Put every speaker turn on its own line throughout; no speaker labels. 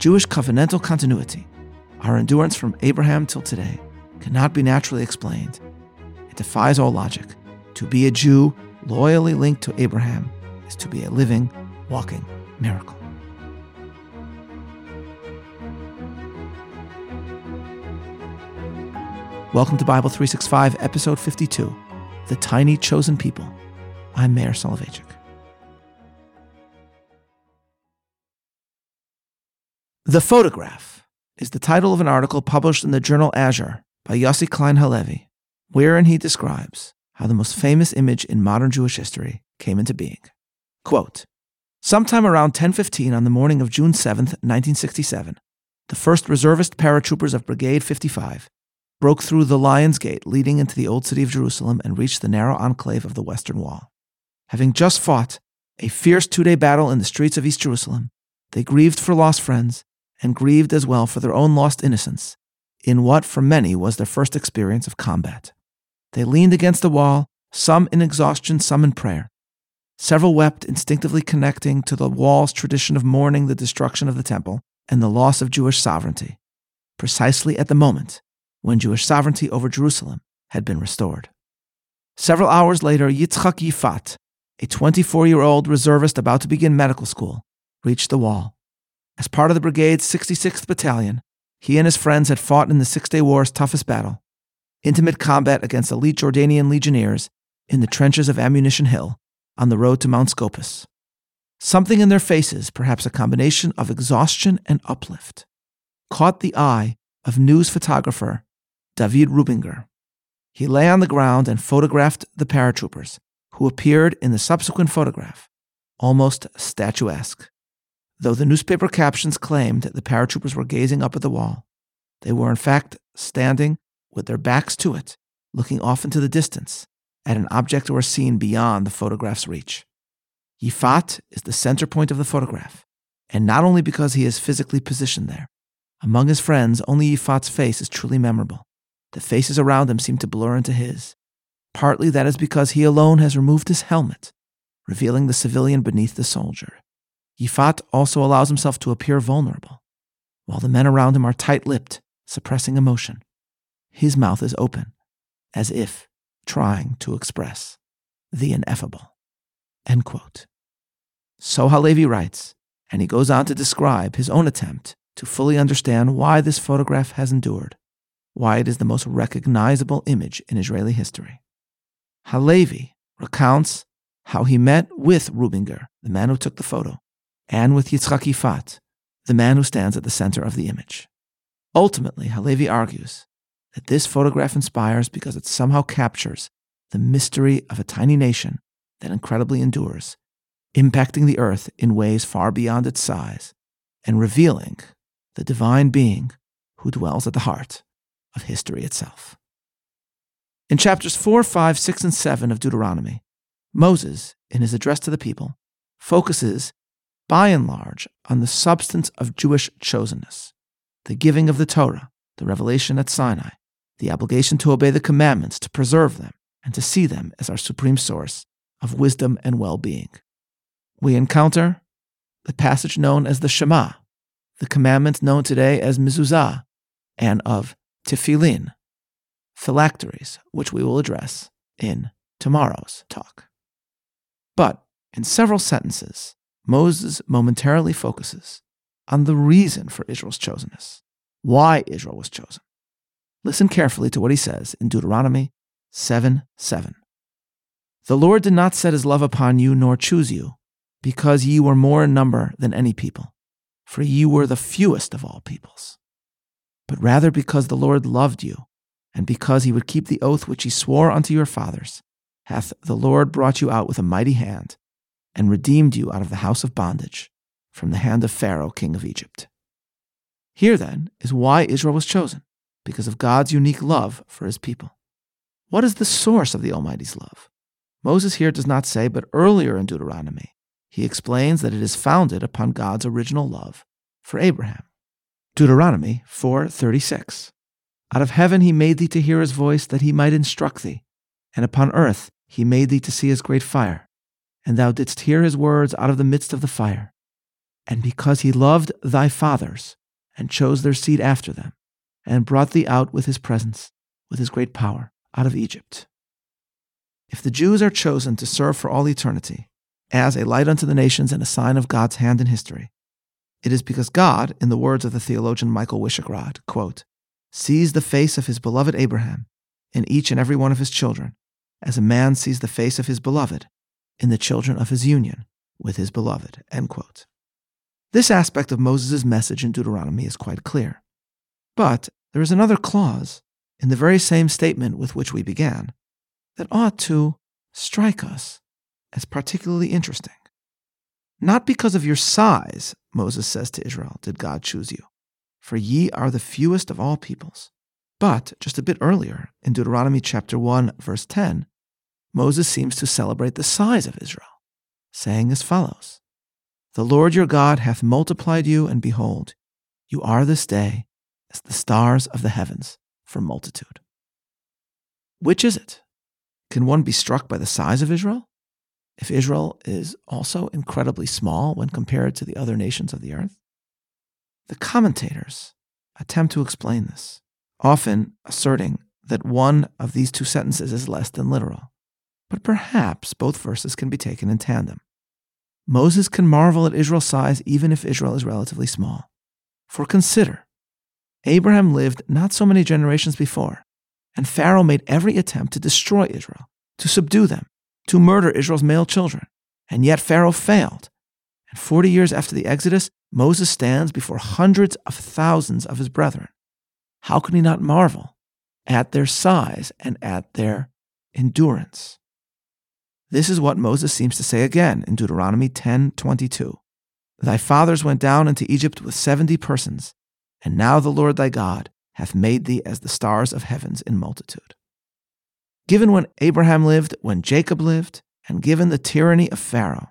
Jewish covenantal continuity, our endurance from Abraham till today, cannot be naturally explained. It defies all logic. To be a Jew loyally linked to Abraham is to be a living, walking miracle. Welcome to Bible 365, episode 52 The Tiny Chosen People. I'm Meir Soloveichik. The Photograph is the title of an article published in the journal Azure by Yossi Klein Halevi, wherein he describes how the most famous image in modern Jewish history came into being. Quote, Sometime around 10:15 on the morning of June 7, 1967, the first reservist paratroopers of Brigade 55 broke through the Lion's Gate leading into the old city of Jerusalem and reached the narrow enclave of the Western Wall. Having just fought a fierce two-day battle in the streets of East Jerusalem, they grieved for lost friends and grieved as well for their own lost innocence in what for many was their first experience of combat. They leaned against the wall, some in exhaustion, some in prayer. Several wept, instinctively connecting to the wall's tradition of mourning the destruction of the temple and the loss of Jewish sovereignty, precisely at the moment when Jewish sovereignty over Jerusalem had been restored. Several hours later, Yitzchak Yifat, a 24 year old reservist about to begin medical school, reached the wall. As part of the brigade's 66th Battalion, he and his friends had fought in the Six Day War's toughest battle intimate combat against elite Jordanian legionnaires in the trenches of Ammunition Hill on the road to Mount Scopus. Something in their faces, perhaps a combination of exhaustion and uplift, caught the eye of news photographer David Rubinger. He lay on the ground and photographed the paratroopers, who appeared in the subsequent photograph, almost statuesque. Though the newspaper captions claimed the paratroopers were gazing up at the wall, they were in fact standing with their backs to it, looking off into the distance at an object or a scene beyond the photograph's reach. Yifat is the center point of the photograph, and not only because he is physically positioned there. Among his friends, only Yifat's face is truly memorable. The faces around him seem to blur into his. Partly that is because he alone has removed his helmet, revealing the civilian beneath the soldier. Yifat also allows himself to appear vulnerable, while the men around him are tight lipped, suppressing emotion. His mouth is open, as if trying to express the ineffable. End quote. So Halevi writes, and he goes on to describe his own attempt to fully understand why this photograph has endured, why it is the most recognizable image in Israeli history. Halevi recounts how he met with Rubinger, the man who took the photo, and with Yitzchak Yifat, the man who stands at the center of the image. Ultimately, Halevi argues that this photograph inspires because it somehow captures the mystery of a tiny nation that incredibly endures, impacting the earth in ways far beyond its size, and revealing the divine being who dwells at the heart of history itself. In chapters 4, 5, 6, and 7 of Deuteronomy, Moses, in his address to the people, focuses by and large on the substance of Jewish chosenness, the giving of the Torah, the revelation at Sinai, the obligation to obey the commandments, to preserve them, and to see them as our supreme source of wisdom and well being. We encounter the passage known as the Shema, the commandment known today as mezuzah, and of tefillin, phylacteries, which we will address in tomorrow's talk. But in several sentences, Moses momentarily focuses on the reason for Israel's chosenness, why Israel was chosen. Listen carefully to what he says in Deuteronomy 7 7. The Lord did not set his love upon you nor choose you, because ye were more in number than any people, for ye were the fewest of all peoples, but rather because the Lord loved you, and because he would keep the oath which he swore unto your fathers, hath the Lord brought you out with a mighty hand and redeemed you out of the house of bondage from the hand of Pharaoh, king of Egypt. Here, then, is why Israel was chosen because of God's unique love for his people. What is the source of the Almighty's love? Moses here does not say, but earlier in Deuteronomy, he explains that it is founded upon God's original love for Abraham. Deuteronomy 4:36 Out of heaven he made thee to hear his voice that he might instruct thee, and upon earth he made thee to see his great fire and thou didst hear his words out of the midst of the fire. and because he loved thy fathers, and chose their seed after them, and brought thee out with his presence, with his great power, out of Egypt. If the Jews are chosen to serve for all eternity, as a light unto the nations and a sign of God's hand in history, it is because God, in the words of the theologian Michael Wyschogrod, quote, sees the face of his beloved Abraham in each and every one of his children, as a man sees the face of his beloved in the children of his union with his beloved. This aspect of Moses' message in Deuteronomy is quite clear. But there is another clause in the very same statement with which we began that ought to strike us as particularly interesting. Not because of your size, Moses says to Israel, did God choose you, for ye are the fewest of all peoples. But just a bit earlier, in Deuteronomy chapter 1, verse 10, Moses seems to celebrate the size of Israel, saying as follows The Lord your God hath multiplied you, and behold, you are this day as the stars of the heavens for multitude. Which is it? Can one be struck by the size of Israel? If Israel is also incredibly small when compared to the other nations of the earth? The commentators attempt to explain this, often asserting that one of these two sentences is less than literal. But perhaps both verses can be taken in tandem. Moses can marvel at Israel's size even if Israel is relatively small. For consider, Abraham lived not so many generations before, and Pharaoh made every attempt to destroy Israel, to subdue them, to murder Israel's male children. And yet Pharaoh failed. And 40 years after the Exodus, Moses stands before hundreds of thousands of his brethren. How can he not marvel at their size and at their endurance? This is what Moses seems to say again in Deuteronomy 10:22. Thy fathers went down into Egypt with 70 persons, and now the Lord thy God hath made thee as the stars of heavens in multitude. Given when Abraham lived, when Jacob lived, and given the tyranny of Pharaoh,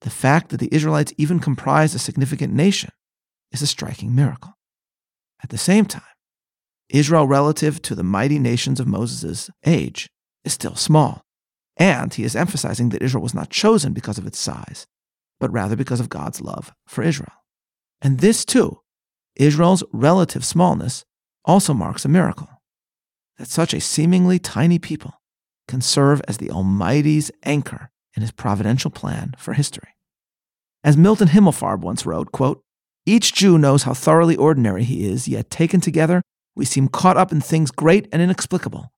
the fact that the Israelites even comprised a significant nation is a striking miracle. At the same time, Israel, relative to the mighty nations of Moses' age, is still small. And he is emphasizing that Israel was not chosen because of its size, but rather because of God's love for Israel. And this, too, Israel's relative smallness also marks a miracle that such a seemingly tiny people can serve as the Almighty's anchor in his providential plan for history. As Milton Himmelfarb once wrote, quote, each Jew knows how thoroughly ordinary he is, yet taken together, we seem caught up in things great and inexplicable.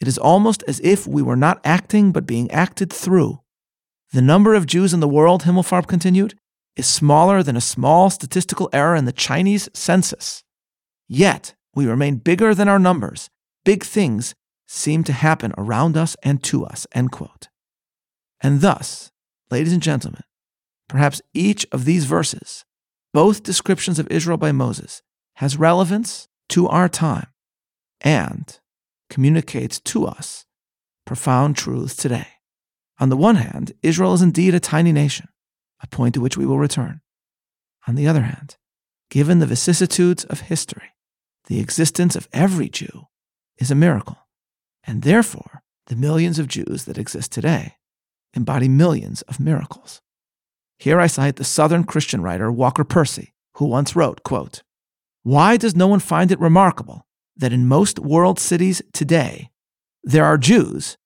It is almost as if we were not acting, but being acted through. The number of Jews in the world, Himmelfarb continued, is smaller than a small statistical error in the Chinese census. Yet, we remain bigger than our numbers. Big things seem to happen around us and to us. End quote. And thus, ladies and gentlemen, perhaps each of these verses, both descriptions of Israel by Moses, has relevance to our time and communicates to us profound truths today. On the one hand, Israel is indeed a tiny nation a point to which we will return. On the other hand, given the vicissitudes of history, the existence of every Jew is a miracle, and therefore the millions of Jews that exist today embody millions of miracles. Here I cite the Southern Christian writer Walker Percy, who once wrote, quote, Why does no one find it remarkable that in most world cities today there are Jews,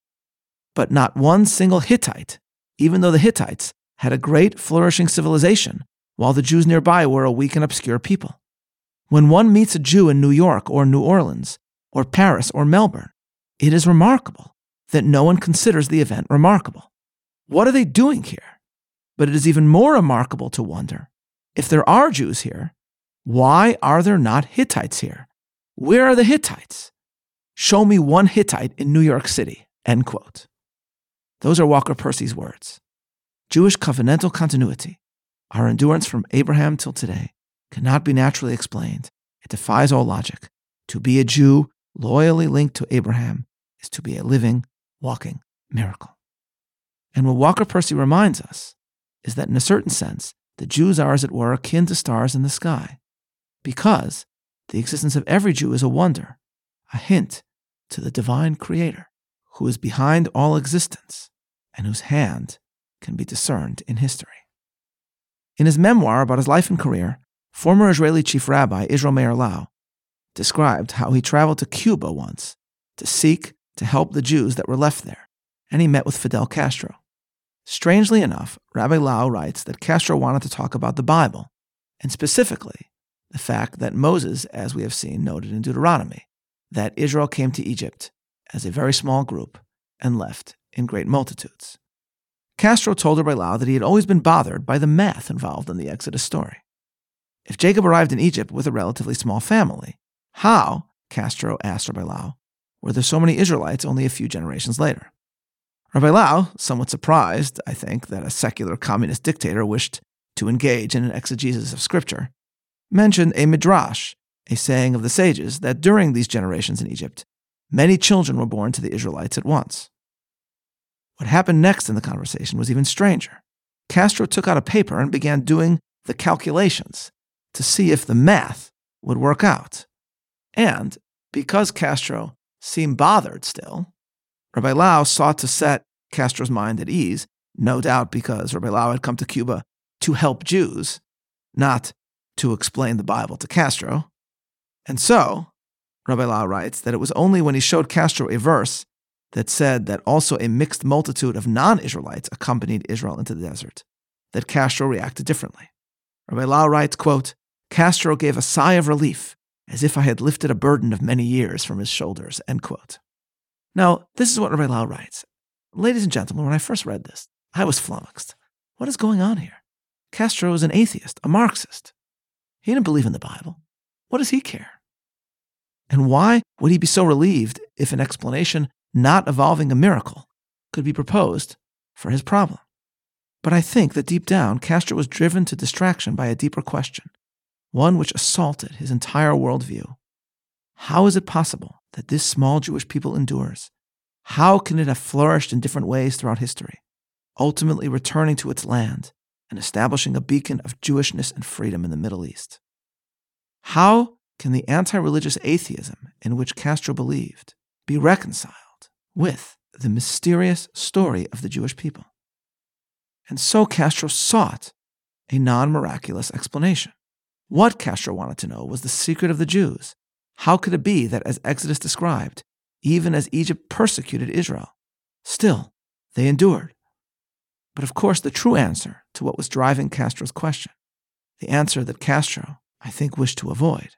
but not one single Hittite, even though the Hittites had a great flourishing civilization, while the Jews nearby were a weak and obscure people. When one meets a Jew in New York or New Orleans, or Paris or Melbourne, it is remarkable that no one considers the event remarkable. What are they doing here? But it is even more remarkable to wonder if there are Jews here, why are there not Hittites here? Where are the Hittites? Show me one Hittite in New York City. End quote. Those are Walker Percy's words. Jewish covenantal continuity, our endurance from Abraham till today, cannot be naturally explained. It defies all logic. To be a Jew loyally linked to Abraham is to be a living, walking miracle. And what Walker Percy reminds us is that in a certain sense, the Jews are, as it were, akin to stars in the sky, because the existence of every Jew is a wonder, a hint to the divine Creator who is behind all existence and whose hand can be discerned in history. In his memoir about his life and career, former Israeli chief rabbi Israel Meir Lau described how he traveled to Cuba once to seek to help the Jews that were left there, and he met with Fidel Castro. Strangely enough, Rabbi Lau writes that Castro wanted to talk about the Bible, and specifically the fact that Moses, as we have seen noted in Deuteronomy, that Israel came to Egypt as a very small group and left in great multitudes. Castro told Lau that he had always been bothered by the math involved in the Exodus story. If Jacob arrived in Egypt with a relatively small family, how, Castro asked Lau, were there so many Israelites only a few generations later? Lau, somewhat surprised, I think, that a secular communist dictator wished to engage in an exegesis of Scripture, mentioned a midrash, a saying of the sages, that during these generations in Egypt, many children were born to the Israelites at once. What happened next in the conversation was even stranger. Castro took out a paper and began doing the calculations to see if the math would work out. And because Castro seemed bothered still, Rabbi Lau sought to set Castro's mind at ease, no doubt because Rabbi Lau had come to Cuba to help Jews, not to explain the Bible to Castro. And so, Rabbi Lau writes that it was only when he showed Castro a verse that said that also a mixed multitude of non Israelites accompanied Israel into the desert that Castro reacted differently. Rabbi Lau writes, quote, Castro gave a sigh of relief, as if I had lifted a burden of many years from his shoulders, end quote. Now, this is what Rabbi Lau writes. Ladies and gentlemen, when I first read this, I was flummoxed. What is going on here? Castro is an atheist, a Marxist. He didn't believe in the Bible. What does he care? And why would he be so relieved if an explanation not involving a miracle could be proposed for his problem? But I think that deep down, Castro was driven to distraction by a deeper question, one which assaulted his entire worldview. How is it possible that this small Jewish people endures? How can it have flourished in different ways throughout history, ultimately returning to its land and establishing a beacon of Jewishness and freedom in the Middle East? How can the anti religious atheism in which Castro believed be reconciled with the mysterious story of the Jewish people? And so Castro sought a non miraculous explanation. What Castro wanted to know was the secret of the Jews. How could it be that, as Exodus described, even as Egypt persecuted Israel, still they endured? But of course, the true answer to what was driving Castro's question, the answer that Castro, I think, wished to avoid,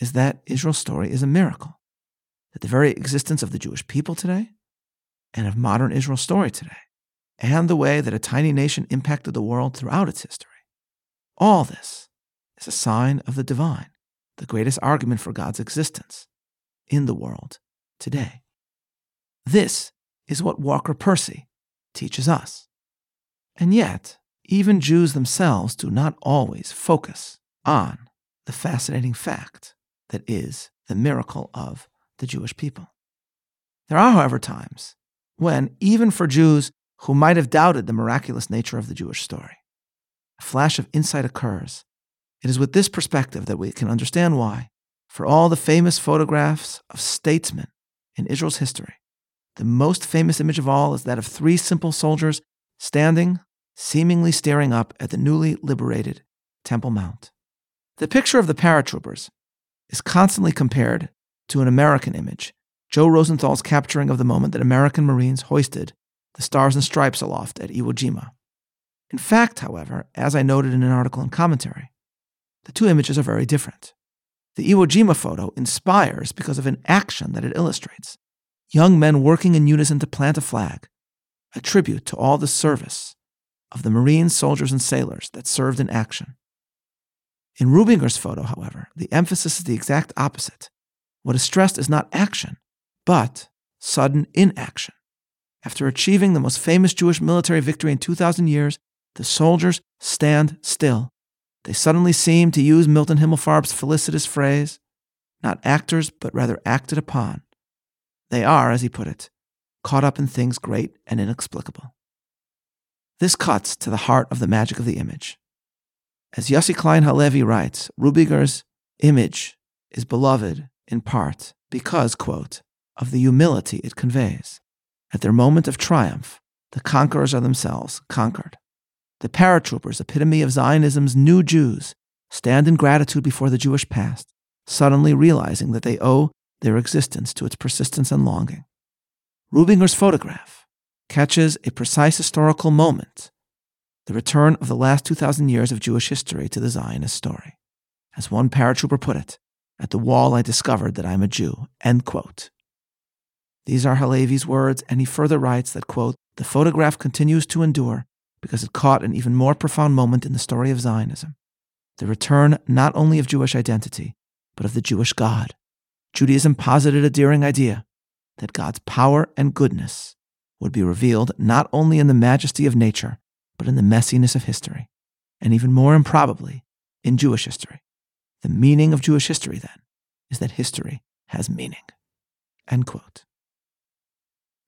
is that Israel's story is a miracle. That the very existence of the Jewish people today and of modern Israel's story today, and the way that a tiny nation impacted the world throughout its history, all this is a sign of the divine, the greatest argument for God's existence in the world today. This is what Walker Percy teaches us. And yet, even Jews themselves do not always focus on the fascinating fact that is the miracle of the Jewish people. There are, however, times when, even for Jews who might have doubted the miraculous nature of the Jewish story, a flash of insight occurs. It is with this perspective that we can understand why, for all the famous photographs of statesmen in Israel's history, the most famous image of all is that of three simple soldiers standing, seemingly staring up at the newly liberated Temple Mount. The picture of the paratroopers is constantly compared to an American image, Joe Rosenthal's capturing of the moment that American Marines hoisted the Stars and Stripes aloft at Iwo Jima. In fact, however, as I noted in an article in commentary, the two images are very different. The Iwo Jima photo inspires because of an action that it illustrates young men working in unison to plant a flag, a tribute to all the service of the Marines, soldiers, and sailors that served in action. In Rubinger's photo, however, the emphasis is the exact opposite. What is stressed is not action, but sudden inaction. After achieving the most famous Jewish military victory in 2,000 years, the soldiers stand still. They suddenly seem to use Milton Himmelfarb's felicitous phrase, not actors, but rather acted upon. They are, as he put it, caught up in things great and inexplicable. This cuts to the heart of the magic of the image. As Yossi Klein Halevi writes, Rubinger's image is beloved in part because, quote, of the humility it conveys. At their moment of triumph, the conquerors are themselves conquered. the paratroopers, epitome of Zionism's new Jews, stand in gratitude before the Jewish past, suddenly realizing that they owe their existence to its persistence and longing. Rubinger's photograph catches a precise historical moment the return of the last 2,000 years of Jewish history to the Zionist story. As one paratrooper put it, at the wall I discovered that I'm a Jew. End quote. These are Halevi's words, and he further writes that, quote, the photograph continues to endure because it caught an even more profound moment in the story of Zionism the return not only of Jewish identity, but of the Jewish God. Judaism posited a daring idea that God's power and goodness would be revealed not only in the majesty of nature, but in the messiness of history, and even more improbably, in Jewish history. The meaning of Jewish history, then, is that history has meaning. End quote.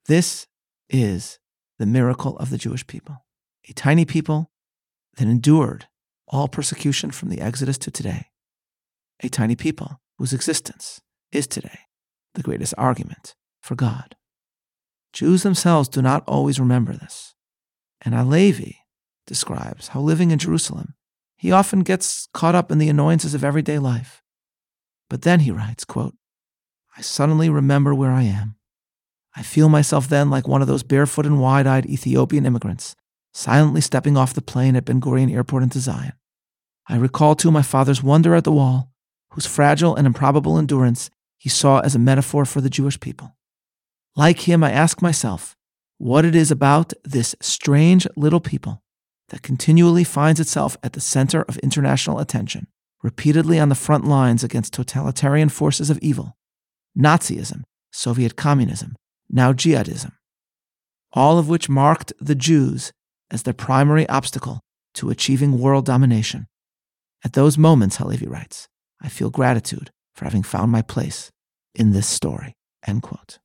This is the miracle of the Jewish people, a tiny people that endured all persecution from the Exodus to today, a tiny people whose existence is today the greatest argument God. Jews themselves do not always remember this. And Halevi describes how living in Jerusalem, he often gets caught up in the annoyances of everyday life. But then he writes, quote, I suddenly remember where I am. I feel myself then like one of those barefoot and wide eyed Ethiopian immigrants, silently stepping off the plane at Ben Gurion Airport into Zion. I recall too my father's wonder at the wall, whose fragile and improbable endurance he saw as a metaphor for the Jewish people. Like him, I ask myself what it is about this strange little people that continually finds itself at the center of international attention, repeatedly on the front lines against totalitarian forces of evil Nazism, Soviet communism, now jihadism, all of which marked the Jews as their primary obstacle to achieving world domination. At those moments, Halevi writes, I feel gratitude for having found my place in this story. End quote.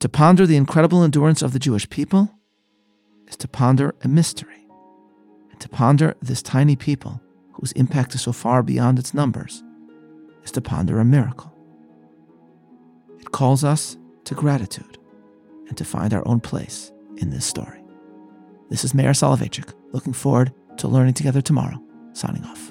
To ponder the incredible endurance of the Jewish people is to ponder a mystery, and to ponder this tiny people whose impact is so far beyond its numbers is to ponder a miracle. It calls us to gratitude and to find our own place in this story. This is Meir Soloveichik, looking forward to learning together tomorrow, signing off.